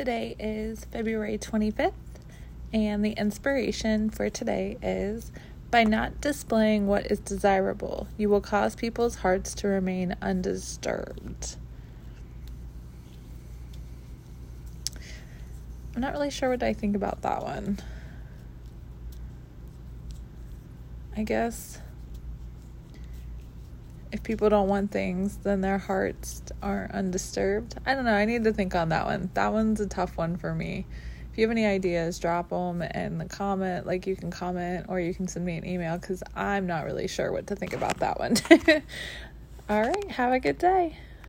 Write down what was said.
Today is February 25th, and the inspiration for today is by not displaying what is desirable, you will cause people's hearts to remain undisturbed. I'm not really sure what I think about that one. I guess if people don't want things, then their hearts are undisturbed. I don't know. I need to think on that one. That one's a tough one for me. If you have any ideas, drop them in the comment. Like you can comment or you can send me an email because I'm not really sure what to think about that one. All right. Have a good day.